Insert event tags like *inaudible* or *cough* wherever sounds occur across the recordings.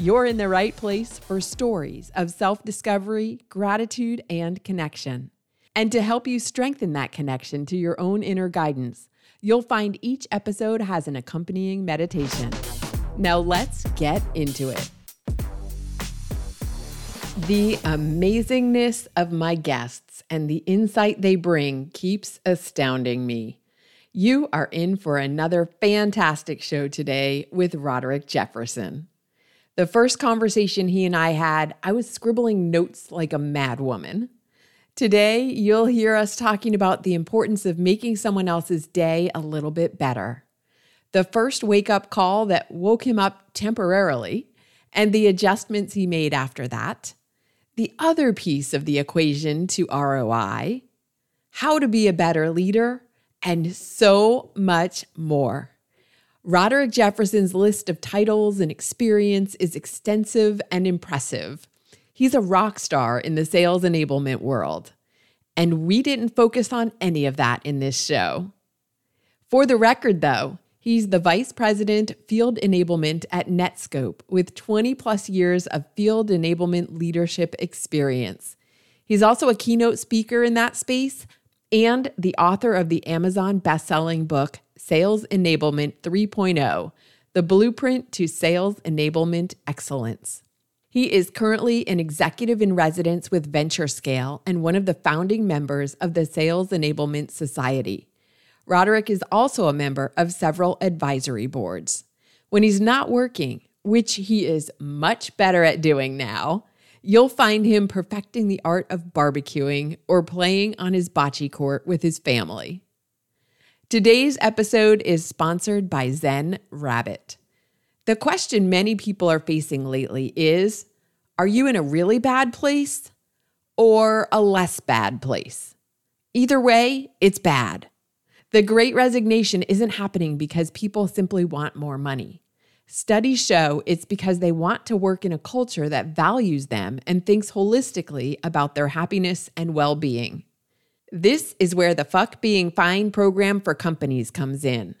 You're in the right place for stories of self discovery, gratitude, and connection. And to help you strengthen that connection to your own inner guidance, you'll find each episode has an accompanying meditation. Now let's get into it. The amazingness of my guests and the insight they bring keeps astounding me. You are in for another fantastic show today with Roderick Jefferson. The first conversation he and I had, I was scribbling notes like a madwoman. Today, you'll hear us talking about the importance of making someone else's day a little bit better. The first wake up call that woke him up temporarily, and the adjustments he made after that. The other piece of the equation to ROI, how to be a better leader, and so much more. Roderick Jefferson's list of titles and experience is extensive and impressive. He's a rock star in the sales enablement world. And we didn't focus on any of that in this show. For the record, though, he's the Vice President Field Enablement at Netskope with 20 plus years of field enablement leadership experience. He's also a keynote speaker in that space and the author of the Amazon best-selling book Sales Enablement 3.0: The Blueprint to Sales Enablement Excellence. He is currently an executive in residence with VentureScale and one of the founding members of the Sales Enablement Society. Roderick is also a member of several advisory boards. When he's not working, which he is much better at doing now, you'll find him perfecting the art of barbecuing or playing on his bocce court with his family. Today's episode is sponsored by Zen Rabbit. The question many people are facing lately is Are you in a really bad place or a less bad place? Either way, it's bad. The great resignation isn't happening because people simply want more money. Studies show it's because they want to work in a culture that values them and thinks holistically about their happiness and well being. This is where the Fuck Being Fine program for companies comes in.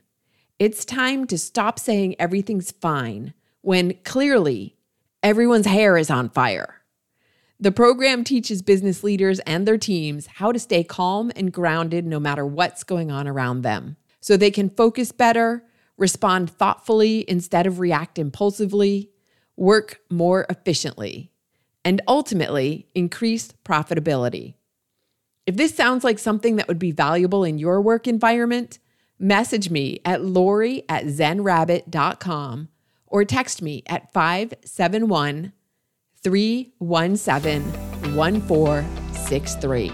It's time to stop saying everything's fine when clearly everyone's hair is on fire. The program teaches business leaders and their teams how to stay calm and grounded no matter what's going on around them so they can focus better respond thoughtfully instead of react impulsively, work more efficiently, and ultimately increase profitability. If this sounds like something that would be valuable in your work environment, message me at lori at zenrabbit.com or text me at 571 317 1463.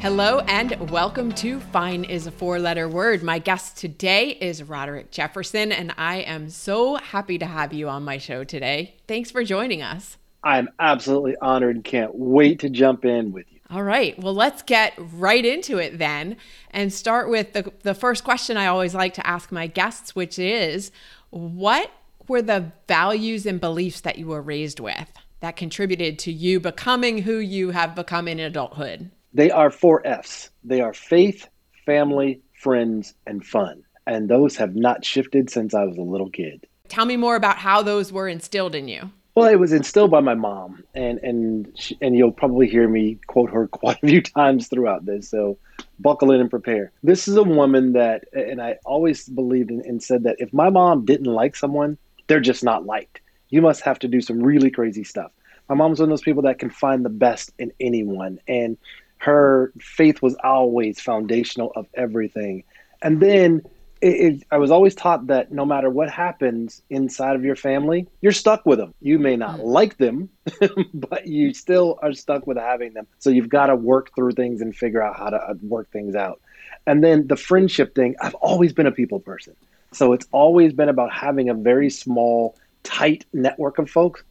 Hello and welcome to Fine is a Four Letter Word. My guest today is Roderick Jefferson, and I am so happy to have you on my show today. Thanks for joining us. I'm absolutely honored and can't wait to jump in with you. All right. Well, let's get right into it then and start with the, the first question I always like to ask my guests, which is what were the values and beliefs that you were raised with that contributed to you becoming who you have become in adulthood? They are four F's. They are faith, family, friends, and fun. And those have not shifted since I was a little kid. Tell me more about how those were instilled in you. Well, it was instilled by my mom, and and she, and you'll probably hear me quote her *laughs* quite a few times throughout this. So buckle in and prepare. This is a woman that, and I always believed in, and said that if my mom didn't like someone, they're just not liked. You must have to do some really crazy stuff. My mom's one of those people that can find the best in anyone, and her faith was always foundational of everything. And then it, it, I was always taught that no matter what happens inside of your family, you're stuck with them. You may not mm. like them, *laughs* but you still are stuck with having them. So you've got to work through things and figure out how to uh, work things out. And then the friendship thing, I've always been a people person. So it's always been about having a very small, tight network of folks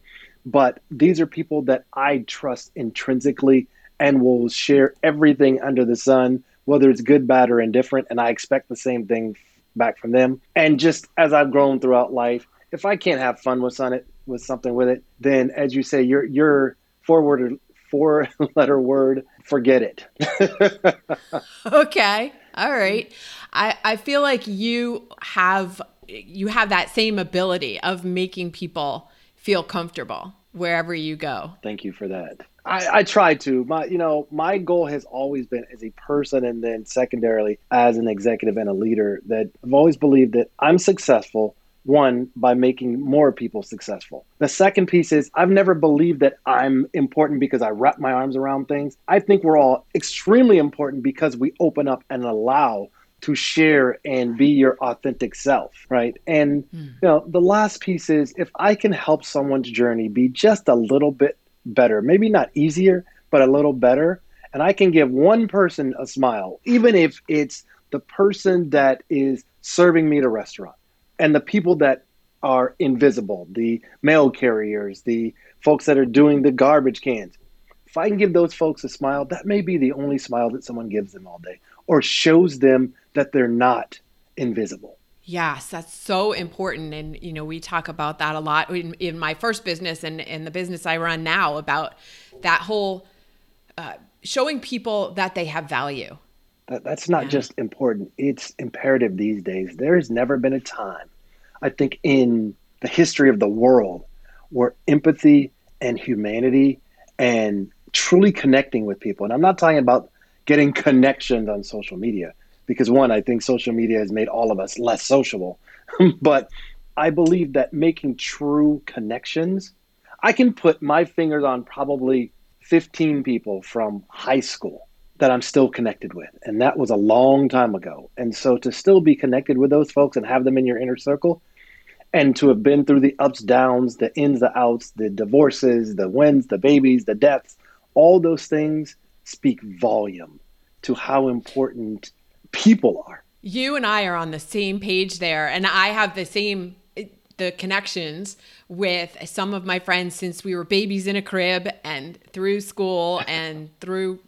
but these are people that I trust intrinsically and will share everything under the sun, whether it's good, bad, or indifferent. And I expect the same thing back from them. And just as I've grown throughout life, if I can't have fun with on it with something with it, then as you say, your your forward four letter *laughs* word, forget it. *laughs* okay. All right. I, I feel like you have you have that same ability of making people feel comfortable wherever you go. Thank you for that. I, I try to. My you know, my goal has always been as a person and then secondarily as an executive and a leader that I've always believed that I'm successful one by making more people successful. The second piece is I've never believed that I'm important because I wrap my arms around things. I think we're all extremely important because we open up and allow to share and be your authentic self, right? And mm. you know, the last piece is if I can help someone's journey be just a little bit better, maybe not easier, but a little better, and I can give one person a smile, even if it's the person that is serving me at a restaurant and the people that are invisible, the mail carriers, the folks that are doing the garbage cans. If I can give those folks a smile, that may be the only smile that someone gives them all day or shows them that they're not invisible. Yes, that's so important. And, you know, we talk about that a lot in, in my first business and in the business I run now about that whole uh, showing people that they have value. That, that's not yeah. just important, it's imperative these days. There has never been a time, I think, in the history of the world where empathy and humanity and truly connecting with people, and I'm not talking about getting connections on social media because one, I think social media has made all of us less sociable. *laughs* but I believe that making true connections, I can put my fingers on probably 15 people from high school that I'm still connected with. And that was a long time ago. And so to still be connected with those folks and have them in your inner circle and to have been through the ups, downs, the ins, the outs, the divorces, the wins, the babies, the deaths, all those things speak volume to how important people are. You and I are on the same page there, and I have the same the connections with some of my friends since we were babies in a crib and through school *laughs* and through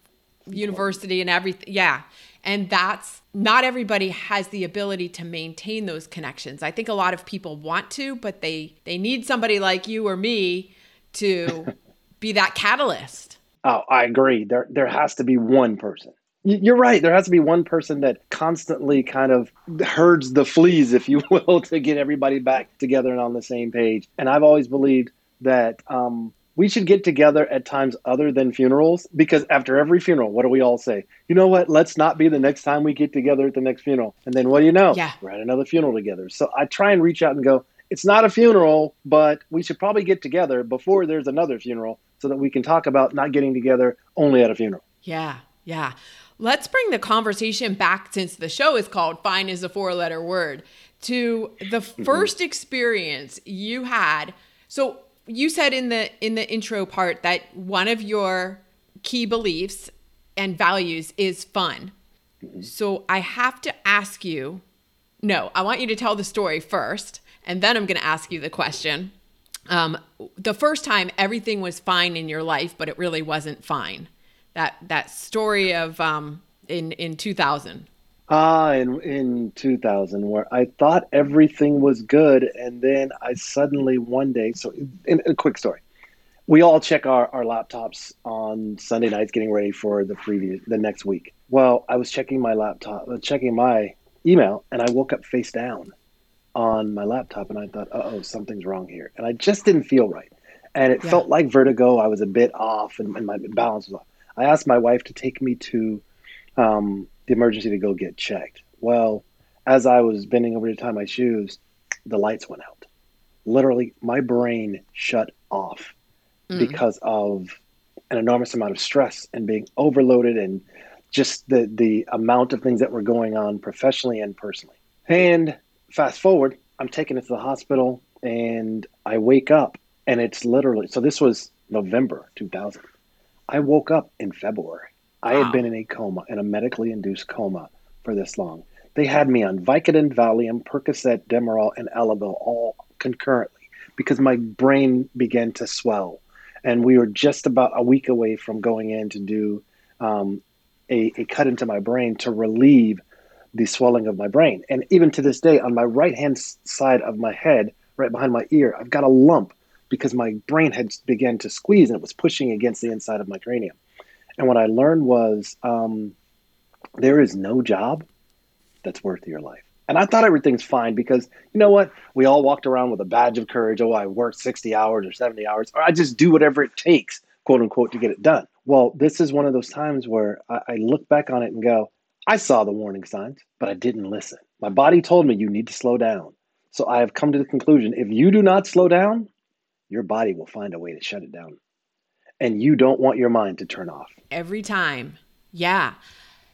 university and everything. Yeah. And that's not everybody has the ability to maintain those connections. I think a lot of people want to, but they they need somebody like you or me to *laughs* be that catalyst. Oh, I agree. There there has to be one person you're right. There has to be one person that constantly kind of herds the fleas, if you *laughs* will, to get everybody back together and on the same page. And I've always believed that um, we should get together at times other than funerals because after every funeral, what do we all say? You know what? Let's not be the next time we get together at the next funeral. And then what do you know? Yeah. We're at another funeral together. So I try and reach out and go, it's not a funeral, but we should probably get together before there's another funeral so that we can talk about not getting together only at a funeral. Yeah. Yeah. Let's bring the conversation back since the show is called Fine is a Four Letter Word to the 1st mm-hmm. experience you had. So you said in the in the intro part that one of your key beliefs and values is fun. Mm-hmm. So I have to ask you no, I want you to tell the story first, and then I'm going to ask you the question. Um, the first time everything was fine in your life, but it really wasn't fine. That that story of um, in in 2000 ah in in 2000 where i thought everything was good and then i suddenly one day so in, a quick story. We all check our, our laptops on sunday nights getting ready for the previous the next week. Well i was checking my laptop uh, checking my email and i woke up face down on my laptop and i thought uh oh something's wrong here and i just didn't feel right and it yeah. felt like vertigo i was a bit off and, and my balance was off I asked my wife to take me to um, the emergency to go get checked. Well, as I was bending over to tie my shoes, the lights went out. Literally, my brain shut off mm. because of an enormous amount of stress and being overloaded and just the the amount of things that were going on professionally and personally. And fast forward, I'm taken into the hospital and I wake up and it's literally so this was November 2000. I woke up in February. I wow. had been in a coma, in a medically induced coma for this long. They had me on Vicodin, Valium, Percocet, Demerol, and Elavil all concurrently. because my brain began to swell. And we were just about a week away from going in to do um, a, a cut into my brain to relieve the swelling of my brain. And even to this day, on my right hand side of my head, right behind my ear, I've got a lump because my brain had began to squeeze and it was pushing against the inside of my cranium. And what I learned was um, there is no job that's worth your life. And I thought everything's fine because you know what? We all walked around with a badge of courage. Oh, I worked 60 hours or 70 hours, or I just do whatever it takes, quote unquote, to get it done. Well, this is one of those times where I, I look back on it and go, I saw the warning signs, but I didn't listen. My body told me you need to slow down. So I have come to the conclusion if you do not slow down, your body will find a way to shut it down. And you don't want your mind to turn off. Every time. Yeah.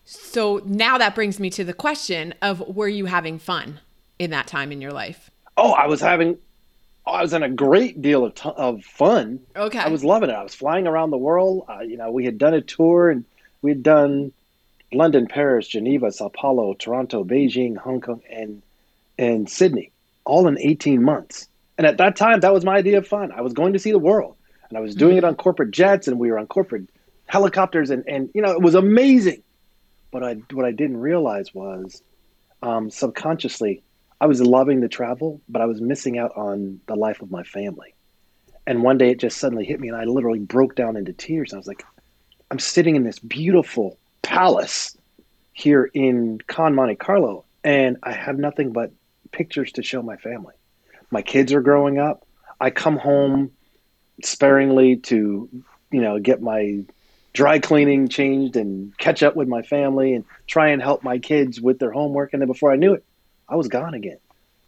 So now that brings me to the question of were you having fun in that time in your life? Oh, I was having I was in a great deal of, t- of fun. Okay. I was loving it. I was flying around the world. Uh, you know, we had done a tour and we had done London, Paris, Geneva, Sao Paulo, Toronto, Beijing, Hong Kong, and and Sydney, all in 18 months. And at that time, that was my idea of fun. I was going to see the world, and I was doing mm-hmm. it on corporate jets, and we were on corporate helicopters, and and you know, it was amazing. But I, what I didn't realize was, um, subconsciously, I was loving the travel, but I was missing out on the life of my family. And one day, it just suddenly hit me, and I literally broke down into tears. I was like, I'm sitting in this beautiful palace here in Cannes Monte Carlo, and I have nothing but pictures to show my family. My kids are growing up. I come home sparingly to, you know, get my dry cleaning changed and catch up with my family and try and help my kids with their homework. And then before I knew it, I was gone again.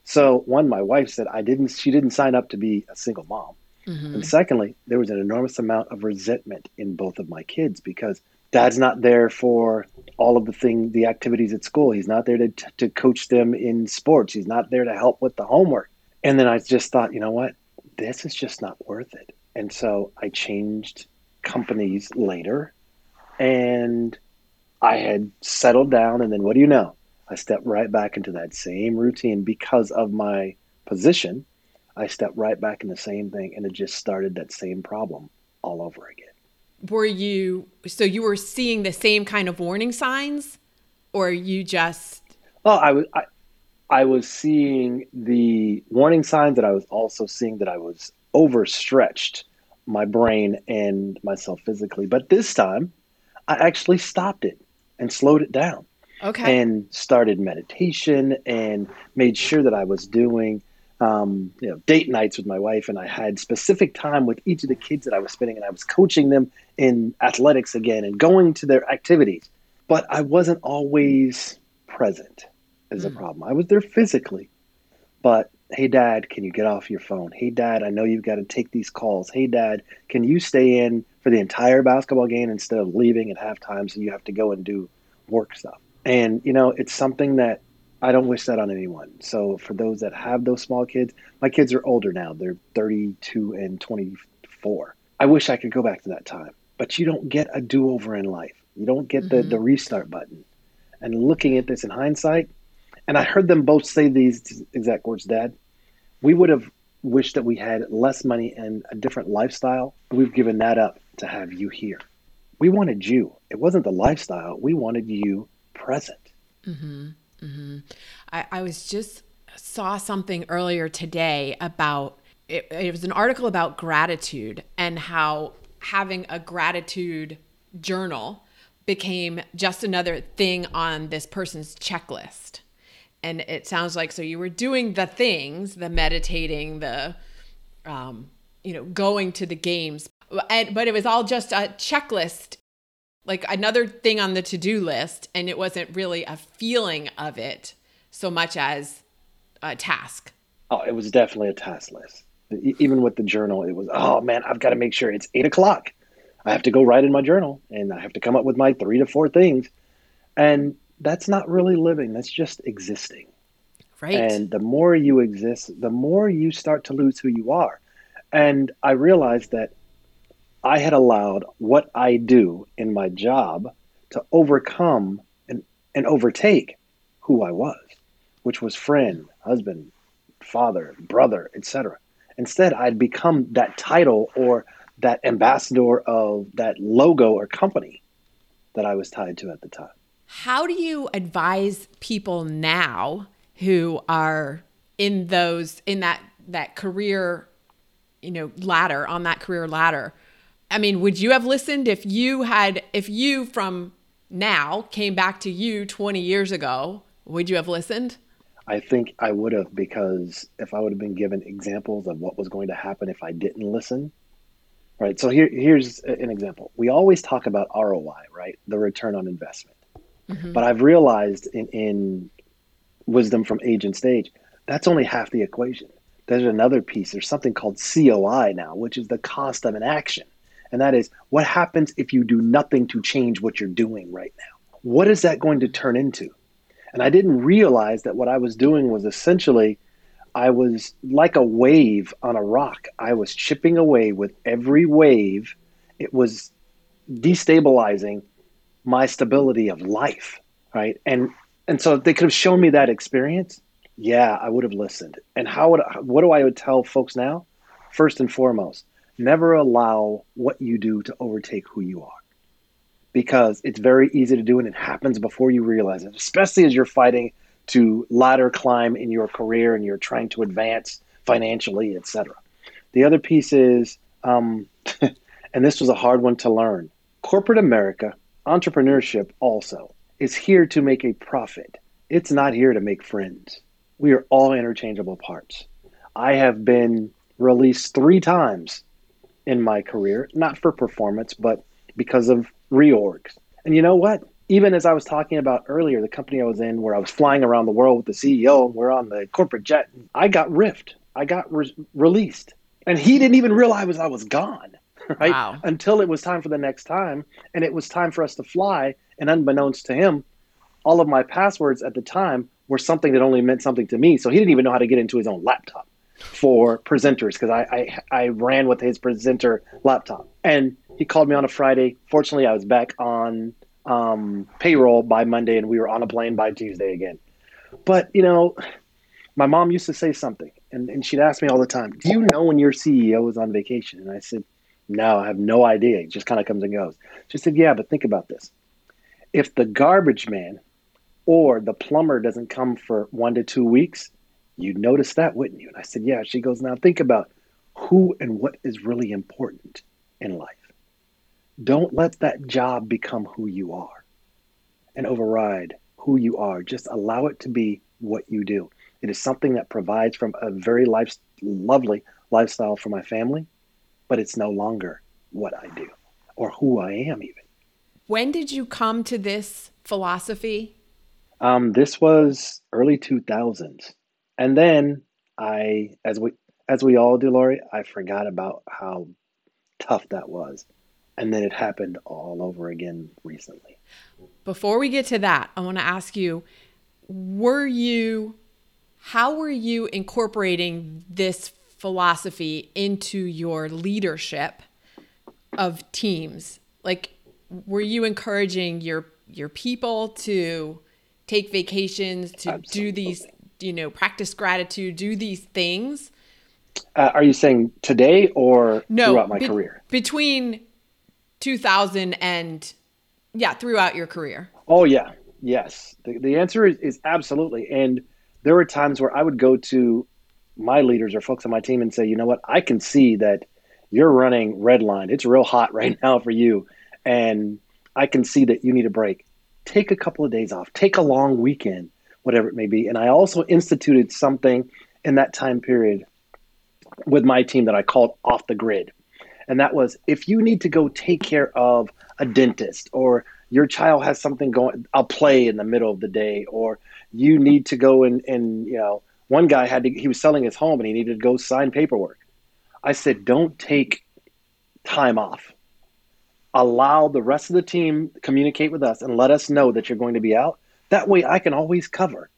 So one, my wife said I didn't. She didn't sign up to be a single mom. Mm-hmm. And secondly, there was an enormous amount of resentment in both of my kids because dad's not there for all of the thing the activities at school. He's not there to, to coach them in sports. He's not there to help with the homework. And then i just thought you know what? This is just not worth it. And so i changed companies later. And i had settled down. And then what do you know? I stepped right back into that same routine. Because of my position i stepped right back in the same thing. And it just started that same problem all over again were you so you were seeing the same kind of warning signs or you just oh i was I, I was seeing the warning signs that i was also seeing that i was overstretched my brain and myself physically. But this time i actually stopped it and slowed it down okay. and started meditation and made sure that i was doing um, you know, date nights with my wife, and I had specific time with each of the kids that I was spending, and I was coaching them in athletics again and going to their activities. But I wasn't always present as a mm. problem. I was there physically, but hey, dad, can you get off your phone? Hey, dad, I know you've got to take these calls. Hey, dad, can you stay in for the entire basketball game instead of leaving at halftime so you have to go and do work stuff? And, you know, it's something that I don't wish that on anyone. So for those that have those small kids, my kids are older now. They're 32 and 24. I wish I could go back to that time, but you don't get a do-over in life. You don't get mm-hmm. the, the restart button. And looking at this in hindsight, and I heard them both say these exact words, Dad, we would have wished that we had less money and a different lifestyle. We've given that up to have you here. We wanted you. It wasn't the lifestyle. We wanted you present. Mm-hmm. Mm-hmm. I, I was just saw something earlier today about it, it was an article about gratitude and how having a gratitude journal became just another thing on this person's checklist. And it sounds like so you were doing the things, the meditating, the um, you know, going to the games, and, but it was all just a checklist like another thing on the to-do list and it wasn't really a feeling of it so much as a task. Oh it was definitely a task list. Even with the journal it was oh man i've got to make sure it's eight o'clock. I have to go write in my journal and i have to come up with my three to four things. And that's not really living that's just existing. Right. And the more you exist the more you start to lose who you are. And i realized that I had allowed what I do in my job to overcome and, and overtake who I was, which was friend, husband, father, brother, etc. Instead, I'd become that title or that ambassador of that logo or company that I was tied to at the time. How do you advise people now who are in those in that that career, you know, ladder on that career ladder? I mean, would you have listened if you had if you from now came back to you 20 years ago, would you have listened? I think I would have because if I would have been given examples of what was going to happen if I didn't listen, right? So here, here's an example. We always talk about ROI, right? The return on investment. Mm-hmm. But I've realized in, in wisdom from age and stage, that's only half the equation. There's another piece. There's something called COI now, which is the cost of an action. And that is what happens if you do nothing to change what you're doing right now? What is that going to turn into? And I didn't realize that what I was doing was essentially I was like a wave on a rock. I was chipping away with every wave. It was destabilizing my stability of life, right? And and so they could have shown me that experience. Yeah, I would have listened. And how would what do I would tell folks now? First and foremost, never allow what you do to overtake who you are because it's very easy to do and it happens before you realize it, especially as you're fighting to ladder climb in your career and you're trying to advance financially, etc. The other piece is, um, *laughs* and this was a hard one to learn corporate America, entrepreneurship also, is here to make a profit. It's not here to make friends. We are all interchangeable parts. I have been released three times in my career, not for performance, but because of reorgs. And you know what? Even as I was talking about earlier, the company I was in where I was flying around the world with the CEO we're on the corporate jet, I got riffed. I got re- released. And he didn't even realize I was gone, *laughs* right? Wow. Until it was time for the next time. And it was time for us to fly. And unbeknownst to him, all of my passwords at the time were something that only meant something to me. So he didn't even know how to get into his own laptop for presenters because I, I I ran with his presenter laptop. And he called me on a Friday. Fortunately, I was back on um, payroll by Monday, and we were on a plane by Tuesday again. But you know, my mom used to say something, and, and she'd ask me all the time, "Do you know when your CEO is on vacation?" And I said, "No, I have no idea. It just kind of comes and goes." She said, "Yeah, but think about this. If the garbage man or the plumber doesn't come for one to two weeks, you'd notice that, wouldn't you?" And I said, "Yeah." She goes, "Now think about who and what is really important in life." Don't let that job become who you are and override who you are. Just allow it to be what you do. It is something that provides from a very life, lovely lifestyle for my family, but it's no longer what I do or who I am, even. When did you come to this philosophy? Um, this was early 2000s. And then I, as we, as we all do, Lori, I forgot about how tough that was and then it happened all over again recently. Before we get to that, I want to ask you were you how were you incorporating this philosophy into your leadership of teams? Like were you encouraging your your people to take vacations, to Absolutely. do these, you know, practice gratitude, do these things? Uh, are you saying today or no, throughout my be- career? Between 2000 and yeah, throughout your career? Oh yeah, yes. The, the answer is, is absolutely. And there were times where I would go to my leaders or folks on my team and say, you know what, I can see that you're running red line. It's real hot right now for you. And I can see that you need a break. Take a couple of days off, take a long weekend, whatever it may be. And I also instituted something in that time period with my team that I called off the grid. And that was if you need to go take care of a dentist or your child has something going a play in the middle of the day or you need to go and, and you know one guy had to he was selling his home and he needed to go sign paperwork. I said don't take time off. Allow the rest of the team communicate with us and let us know that you're going to be out that way i can always cover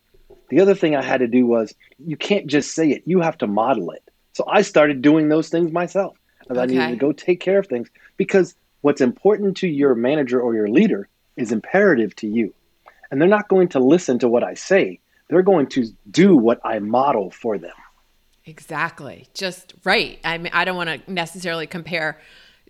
the other thing i had to do was you can't just say it you have to model it so i started doing those things myself okay. I needed to go take care of things because what's important to your manager or your leader is imperative to you. And they're not going to listen to what I say. They're going to do what I model for them. Exactly. Just right. I mean, I don't want to necessarily compare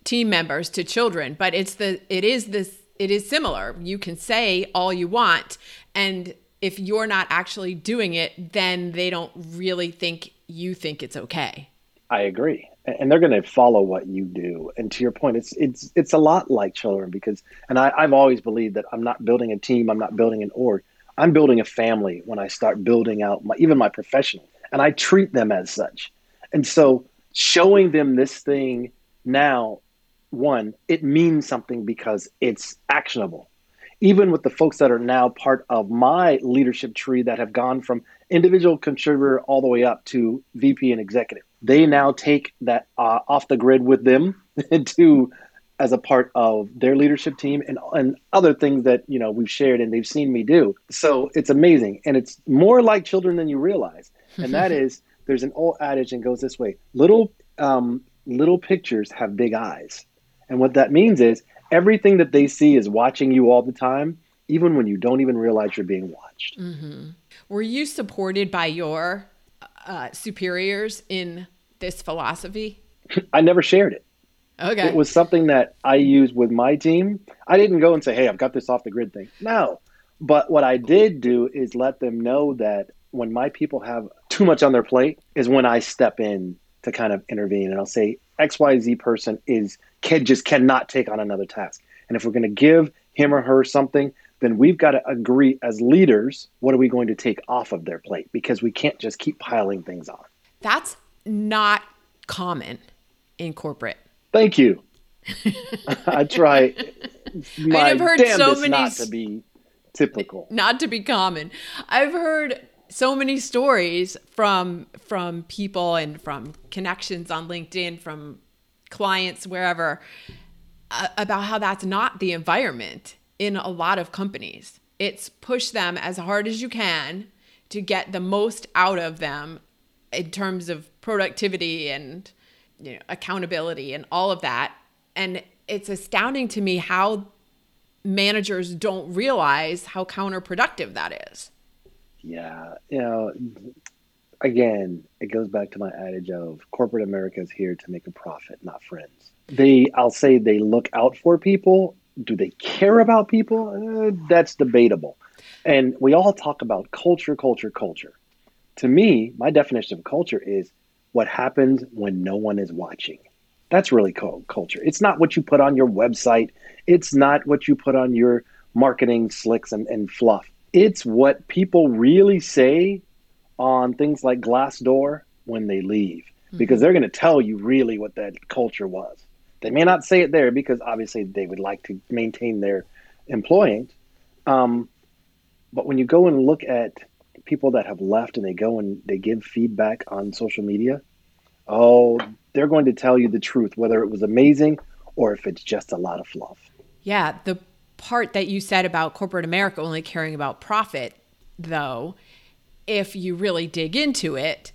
team members to children, but it's the it is this it is similar. You can say all you want and if you're not actually doing it, then they don't really think you think it's okay. I agree. And they're going to follow what you do. And to your point, it's it's it's a lot like children because, and I, I've always believed that I'm not building a team, I'm not building an org, I'm building a family when I start building out my even my professional, and I treat them as such. And so, showing them this thing now, one, it means something because it's actionable even with the folks that are now part of my leadership tree that have gone from individual contributor all the way up to VP and executive, they now take that uh, off the grid with them *laughs* to as a part of their leadership team and, and other things that you know we've shared and they've seen me do. So it's amazing, and it's more like children than you realize. And that *laughs* is, there's an old adage and goes this way: little um, little pictures have big eyes, and what that means is everything that they see is watching you all the time, even when you don't even realize you're being watched. Mm-hmm. Were you supported by your uh, superiors in this philosophy? *laughs* I never shared it. Okay. It was something that I used with my team. I didn't go and say, hey, I've got this off the grid thing. No. But what I did do is let them know that when my people have too much on their plate is when I step in to kind of intervene and I'll say XYZ person is can just cannot take on another task. And if we're going to give him or her something, then we've got to agree as leaders what are we going to take off of their plate because we can't just keep piling things on. That's not common in corporate. Thank you. *laughs* I try my I have heard so many not to be typical. Not to be common. I've heard so many stories from from people and from connections on LinkedIn from clients wherever uh, about how that's not the environment in a lot of companies. It's push them as hard as you can to get the most out of them in terms of productivity and you know, accountability and all of that. And it's astounding to me how managers don't realize how counterproductive that is. Yeah, you know, again, it goes back to my adage of corporate America is here to make a profit, not friends. They, I'll say, they look out for people. Do they care about people? Uh, that's debatable. And we all talk about culture, culture, culture. To me, my definition of culture is what happens when no one is watching. That's really cool culture. It's not what you put on your website. It's not what you put on your marketing slicks and, and fluff it's what people really say on things like Glassdoor when they leave, mm-hmm. because they're going to tell you really what that culture was. They may not say it there because obviously they would like to maintain their employment. Um, but when you go and look at people that have left and they go and they give feedback on social media, oh, they're going to tell you the truth, whether it was amazing or if it's just a lot of fluff. Yeah, the part that you said about corporate America only caring about profit, though, if you really dig into it,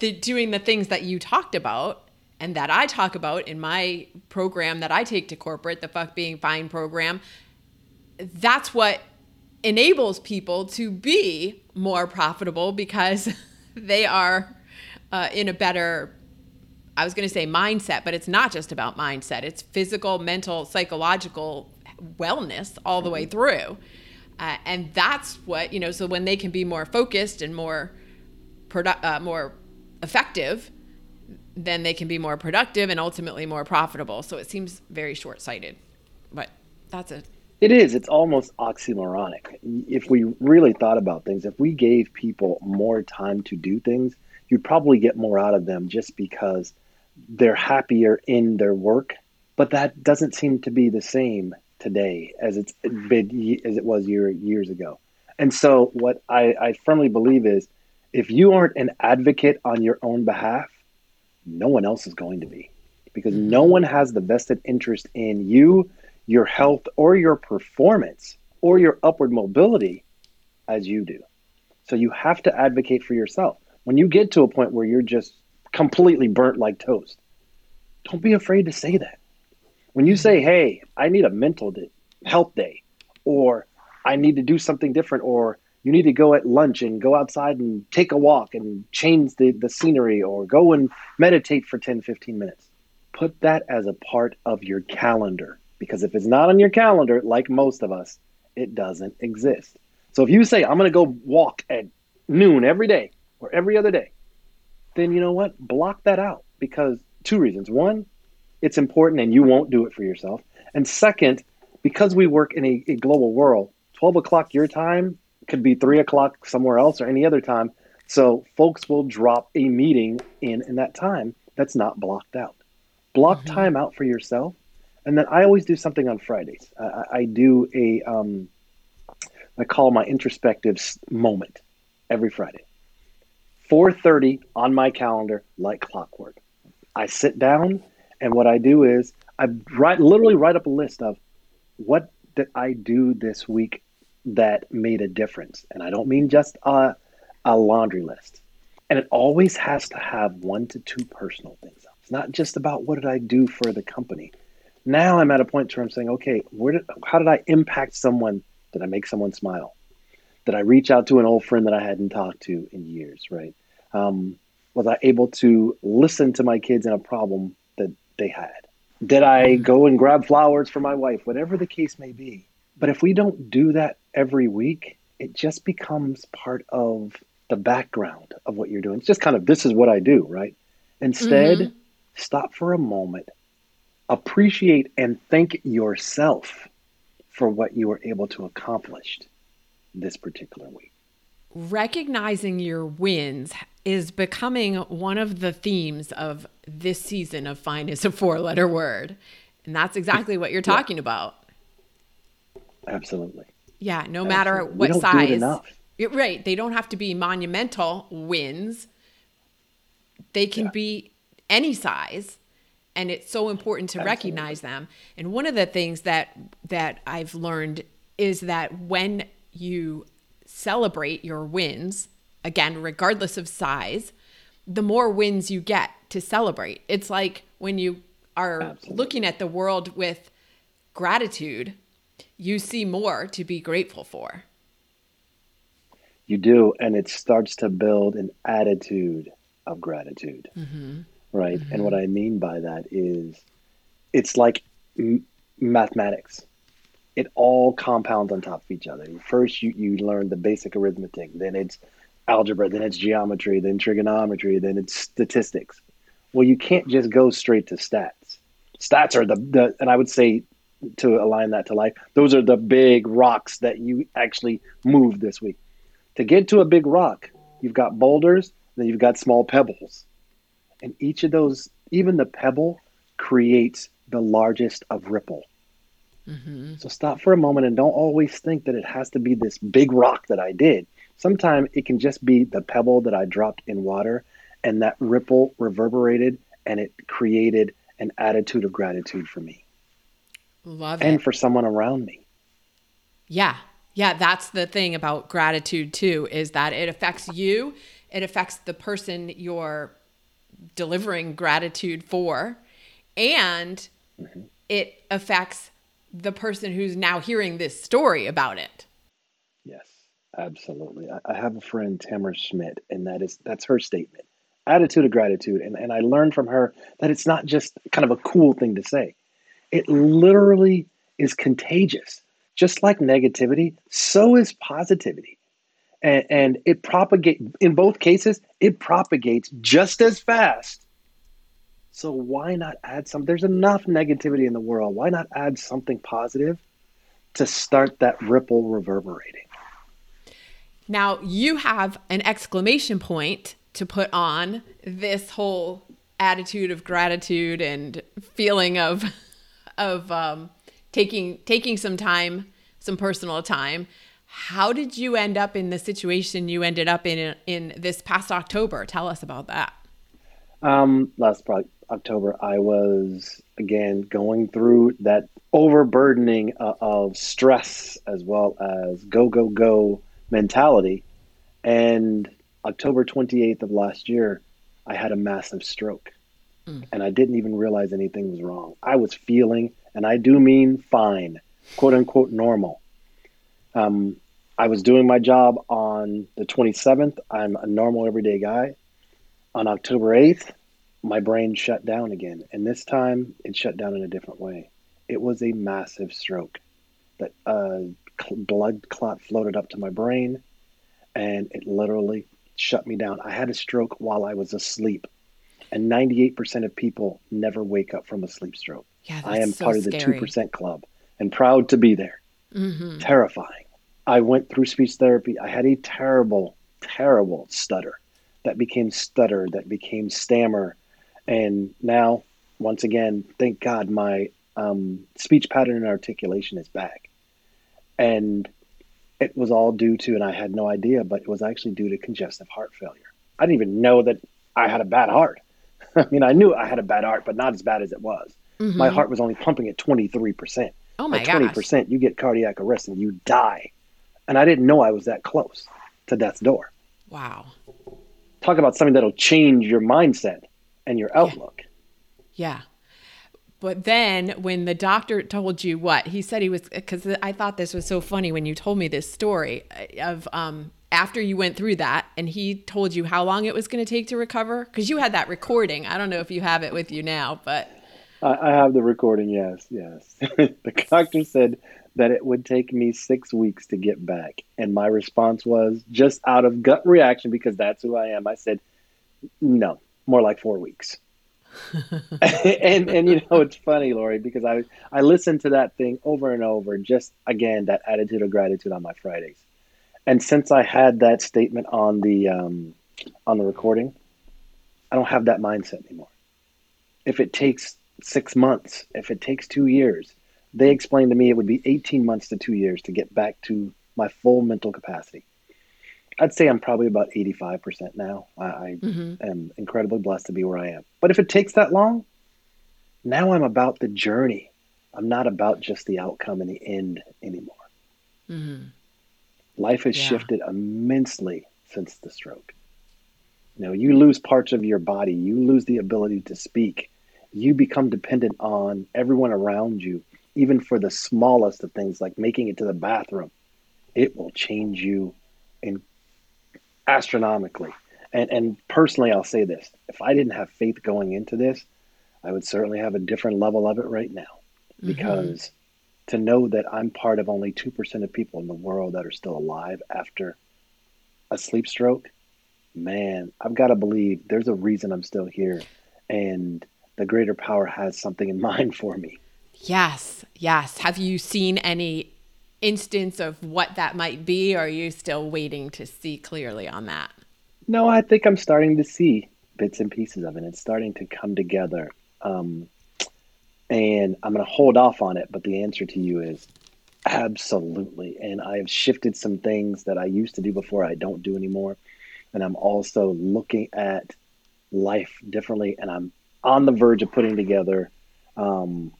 the, doing the things that you talked about and that I talk about in my program that I take to corporate, the Fuck Being Fine program, that's what enables people to be more profitable because *laughs* they are uh, in a better I was going to say mindset, but it's not just about mindset. It's physical, mental, psychological wellness all the way mm-hmm. through. Uh, and that's what, you know, so when they can be more focused and more produ- uh, more effective, then they can be more productive and ultimately more profitable. So it seems very short-sighted. But that's a it is. It's almost oxymoronic. If we really thought about things, if we gave people more time to do things, you'd probably get more out of them just because they're happier in their work. But that doesn't seem to be the same today as it's been as it was year, years ago. And so, what I, I firmly believe is, if you aren't an advocate on your own behalf, no one else is going to be, because mm-hmm. no one has the vested interest in you, your health, or your performance, or your upward mobility, as you do. So you have to advocate for yourself. When you get to a point where you're just completely burnt like toast, don't be afraid to say that. When you say, hey, I need a mental day, health day, or I need to do something different, or you need to go at lunch and go outside and take a walk and change the, the scenery or go and meditate for 10, 15 minutes. Put that as a part of your calendar because if it's not on your calendar, like most of us, it doesn't exist. So if you say, I'm going to go walk at noon every day or every other day, then you know what? Block that out because two reasons. One, it's important and you won't do it for yourself. And second, because we work in a, a global world, 12 o'clock your time could be three o'clock somewhere else or any other time. So folks will drop a meeting in in that time that's not blocked out. Block mm-hmm. time out for yourself. And then I always do something on Fridays. I, I do a, um, I call my introspective moment every Friday. 4:30 on my calendar, like clockwork. I sit down, and what I do is I write, literally write up a list of what did I do this week that made a difference? And I don't mean just a, a laundry list. And it always has to have one to two personal things. It's not just about what did I do for the company. Now I'm at a point where I'm saying, okay, where did, how did I impact someone? Did I make someone smile? Did I reach out to an old friend that I hadn't talked to in years, right? Um, was I able to listen to my kids in a problem they had? Did I go and grab flowers for my wife? Whatever the case may be. But if we don't do that every week, it just becomes part of the background of what you're doing. It's just kind of this is what I do, right? Instead, mm-hmm. stop for a moment, appreciate and thank yourself for what you were able to accomplish this particular week. Recognizing your wins is becoming one of the themes of this season of Fine is a four letter word. And that's exactly what you're talking yeah. about. Absolutely. Yeah, no matter what size. It, right. They don't have to be monumental wins. They can yeah. be any size and it's so important to Absolutely. recognize them. And one of the things that that I've learned is that when you celebrate your wins, again, regardless of size, the more wins you get to celebrate. It's like when you are Absolutely. looking at the world with gratitude, you see more to be grateful for. You do, and it starts to build an attitude of gratitude, mm-hmm. right? Mm-hmm. And what I mean by that is it's like m- mathematics. It all compounds on top of each other. First, you, you learn the basic arithmetic, then it's algebra, then it's geometry, then trigonometry, then it's statistics. Well, you can't just go straight to stats. Stats are the, the and I would say to align that to life. Those are the big rocks that you actually move this week. To get to a big rock, you've got boulders, then you've got small pebbles. And each of those, even the pebble, creates the largest of ripple. Mm-hmm. So stop for a moment and don't always think that it has to be this big rock that I did. Sometimes it can just be the pebble that I dropped in water and that ripple reverberated and it created an attitude of gratitude for me. Love it. and it. for someone around me. Yeah. Yeah, that's the thing about gratitude too is that it affects you, it affects the person you're delivering gratitude for, and mm-hmm. it affects the person who's now hearing this story about it. Yes, absolutely. I, I have a friend, Tamara Schmidt, and that is that's her statement. Attitude of gratitude. And and I learned from her that it's not just kind of a cool thing to say. It literally is contagious. Just like negativity, so is positivity. And, and it propagates, in both cases, it propagates just as fast. So why not add some? There's enough negativity in the world. Why not add something positive to start that ripple reverberating? Now, you have an exclamation point to put on this whole attitude of gratitude and feeling of *laughs* of um, taking taking some time, some personal time. How did you end up in the situation you ended up in in this past October? Tell us about that. Um, last October, I was again going through that overburdening uh, of stress as well as go go go mentality, and October twenty eighth of last year, I had a massive stroke. Mm. And I didn't even realize anything was wrong. I was feeling, and I do mean fine, quote unquote normal. Um, I was doing my job on the 27th. I'm a normal everyday guy. On October 8th, my brain shut down again. And this time it shut down in a different way. It was a massive stroke. That uh, cl- blood clot floated up to my brain and it literally shut me down. I had a stroke while I was asleep. And 98% of people never wake up from a sleep stroke. Yeah, I am so part of the 2% club and proud to be there. Mm-hmm. Terrifying. I went through speech therapy. I had a terrible, terrible stutter that became stutter, that became stammer. And now, once again, thank God my um, speech pattern and articulation is back. And it was all due to, and I had no idea, but it was actually due to congestive heart failure. I didn't even know that I had a bad heart. *laughs* I mean, I knew I had a bad heart, but not as bad as it was. Mm-hmm. My heart was only pumping at 23%. Oh my At gosh. 20%, you get cardiac arrest and you die. And I didn't know I was that close to death's door. Wow. Talk about something that'll change your mindset and your outlook. Yeah. But then when the doctor told you what, he said he was, because I thought this was so funny when you told me this story uh, of um, after you went through that and he told you how long it was going to take to recover. Because you had that recording. I don't know if you have it with you now, but I, I have the recording, yes, yes. *laughs* the doctor said that it would take me six weeks to get back. And my response was just out of gut reaction, because that's who I am. I said, no, more like four weeks. *laughs* *laughs* and and you know it's funny, Lori, because I I listened to that thing over and over, just again that attitude of gratitude on my Fridays, and since I had that statement on the um, on the recording, I don't have that mindset anymore. If it takes six months, if it takes two years, they explained to me it would be eighteen months to two years to get back to my full mental capacity. I'd say I'm probably about 85% now. I, Mhm. am incredibly blessed to be where I am. But if it takes that long, now I'm about the journey. I'm not about just the outcome and the end anymore. Mhm. Life has Yeah. shifted immensely since the stroke. You know, you lose parts of your body, you lose the ability to speak, you become dependent on everyone around you, even for the smallest of things like making it to the bathroom. It will change you in astronomically. And and personally I'll say this. If I didn't have faith going into this, I would certainly have a different level of it right now. Mm-hmm. Because to know that I'm part of only 2% of people in the world that are still alive after a sleep stroke, man, I've got to believe there's a reason I'm still here. And the greater power has something in *laughs* mind for me. Yes, yes. Have you seen any instance of what that might be, or are you still waiting to see clearly on that? No, I think I'm starting to see bits and pieces of it. It's starting to come together. Um, and I'm going to hold off on it, but the answer to you is absolutely. And I've shifted some things that I used to do before I don't do anymore. And I'm also looking at life differently. And I'm on the verge of putting together um,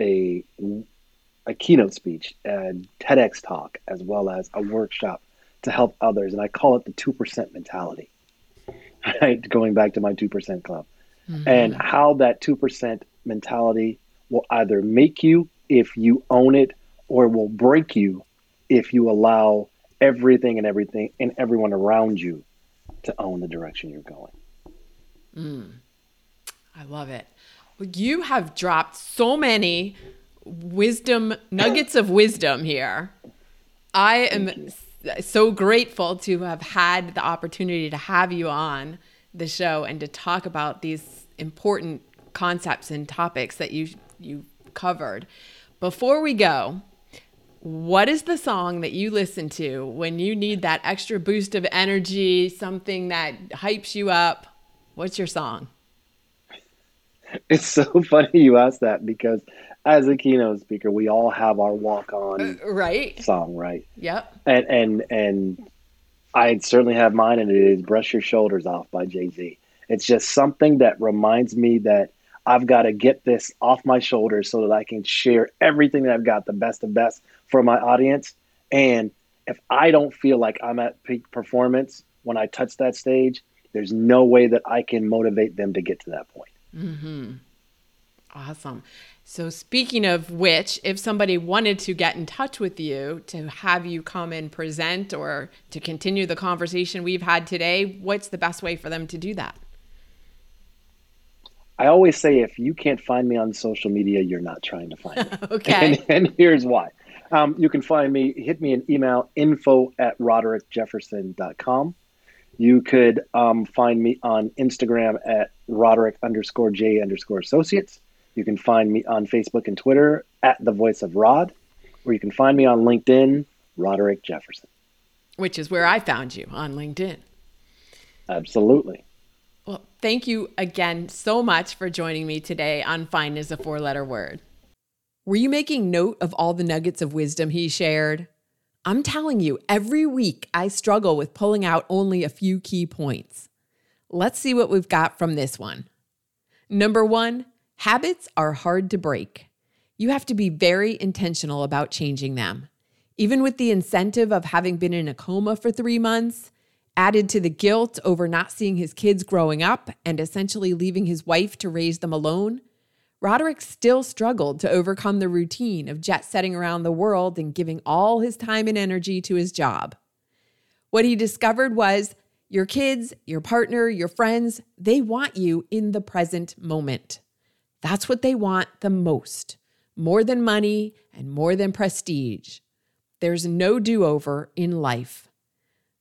a a keynote speech, a TEDx talk, as well as a workshop to help others. And I call it the 2% mentality, *laughs* right? Going back to my 2% club. Mm-hmm. And how that 2% mentality will either make you if you own it or will break you if you allow everything and everything and everyone around you to own the direction you're going. Mm. I love it. You have dropped so many wisdom nuggets of wisdom here. I am so grateful to have had the opportunity to have you on the show and to talk about these important concepts and topics that you you covered. Before we go, what is the song that you listen to when you need that extra boost of energy, something that hypes you up? What's your song? *laughs* It's so funny you ask that because as a keynote speaker, we all have our walk on uh, Right? song, right? Yep. And and and I certainly have mine, and it is "Brush Your Shoulders Off" by Jay Z. It's just something that reminds me that I've got to get this off my shoulders so that I can share everything that I've got, the best of best, for my audience. And if I don't feel like I'm at peak performance when I touch that stage, there's no way that I can motivate them to get to that point. Awesome. So, speaking of which, if somebody wanted to get in touch with you to have you come and present or to continue the conversation we've had today, what's the best way for them to do that? I always say if you can't find me on social media, you're not trying to find me. *laughs* okay. And, and, here's why. Um, you can find me, hit me an email, info at roderickjefferson.com. You could um, find me on Instagram at Roderick underscore J underscore associates. You can find me on Facebook and Twitter at the voice of Rod, or you can find me on LinkedIn, Roderick Jefferson. Which is where I found you on LinkedIn. Absolutely. Well, thank you again so much for joining me today on Fine is a Four Letter Word. Were you making note of all the nuggets of wisdom he shared? I'm telling you, every week I struggle with pulling out only a few key points. Let's see what we've got from this one. Number one, habits are hard to break. You have to be very intentional about changing them. Even with the incentive of having been in a coma for three months, added to the guilt over not seeing his kids growing up and essentially leaving his wife to raise them alone, Roderick still struggled to overcome the routine of jet setting around the world and giving all his time and energy to his job. What he discovered was your kids, your partner, your friends, they want you in the present moment. That's what they want the most, more than money and more than prestige. There's no do over in life.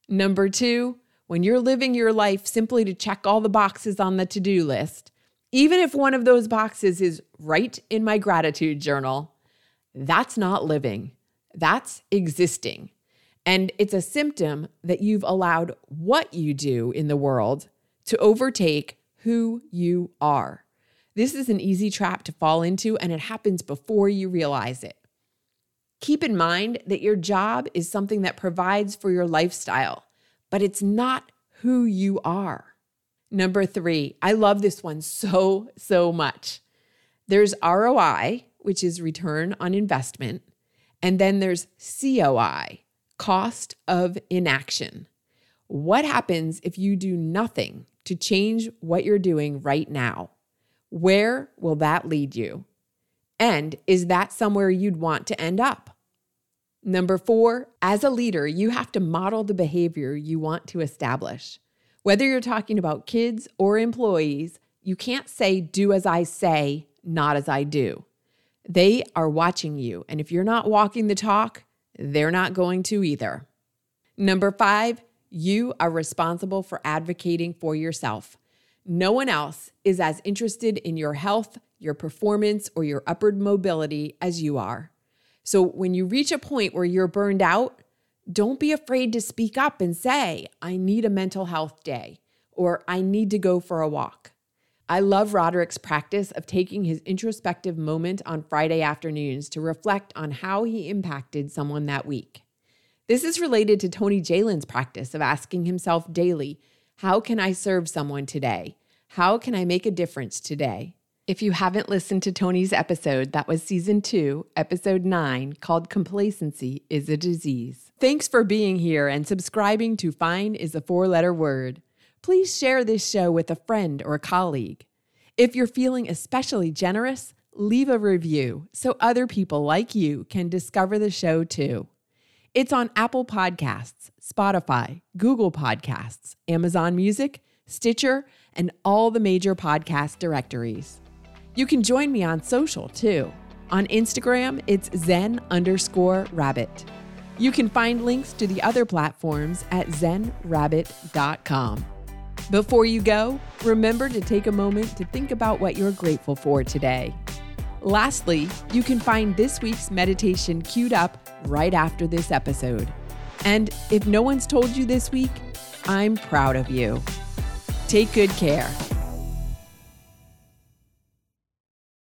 Number two, when you're living your life simply to check all the boxes on the to do list, even if one of those boxes is right in my gratitude journal, that's not living. That's existing. And it's a symptom that you've allowed what you do in the world to overtake who you are. This is an easy trap to fall into, and it happens before you realize it. Keep in mind that your job is something that provides for your lifestyle, but it's not who you are. Number three, I love this one so, so much. There's ROI, which is return on investment, and then there's COI, cost of inaction. What happens if you do nothing to change what you're doing right now? Where will that lead you? And is that somewhere you'd want to end up? Number four, as a leader, you have to model the behavior you want to establish. Whether you're talking about kids or employees, you can't say, do as I say, not as I do. They are watching you. And if you're not walking the talk, they're not going to either. Number five, you are responsible for advocating for yourself. No one else is as interested in your health, your performance, or your upward mobility as you are. So when you reach a point where you're burned out, don't be afraid to speak up and say, I need a mental health day, or I need to go for a walk. I love Roderick's practice of taking his introspective moment on Friday afternoons to reflect on how he impacted someone that week. This is related to Tony Jalen's practice of asking himself daily, How can I serve someone today? How can I make a difference today? If you haven't listened to Tony's episode, that was season two, episode nine, called Complacency is a Disease. Thanks for being here and subscribing to Fine is a Four Letter Word. Please share this show with a friend or a colleague. If you're feeling especially generous, leave a review so other people like you can discover the show too. It's on Apple Podcasts, Spotify, Google Podcasts, Amazon Music, Stitcher, and all the major podcast directories. You can join me on social too. On Instagram, it's zen underscore rabbit. You can find links to the other platforms at zenrabbit.com. Before you go, remember to take a moment to think about what you're grateful for today. Lastly, you can find this week's meditation queued up right after this episode. And if no one's told you this week, I'm proud of you. Take good care.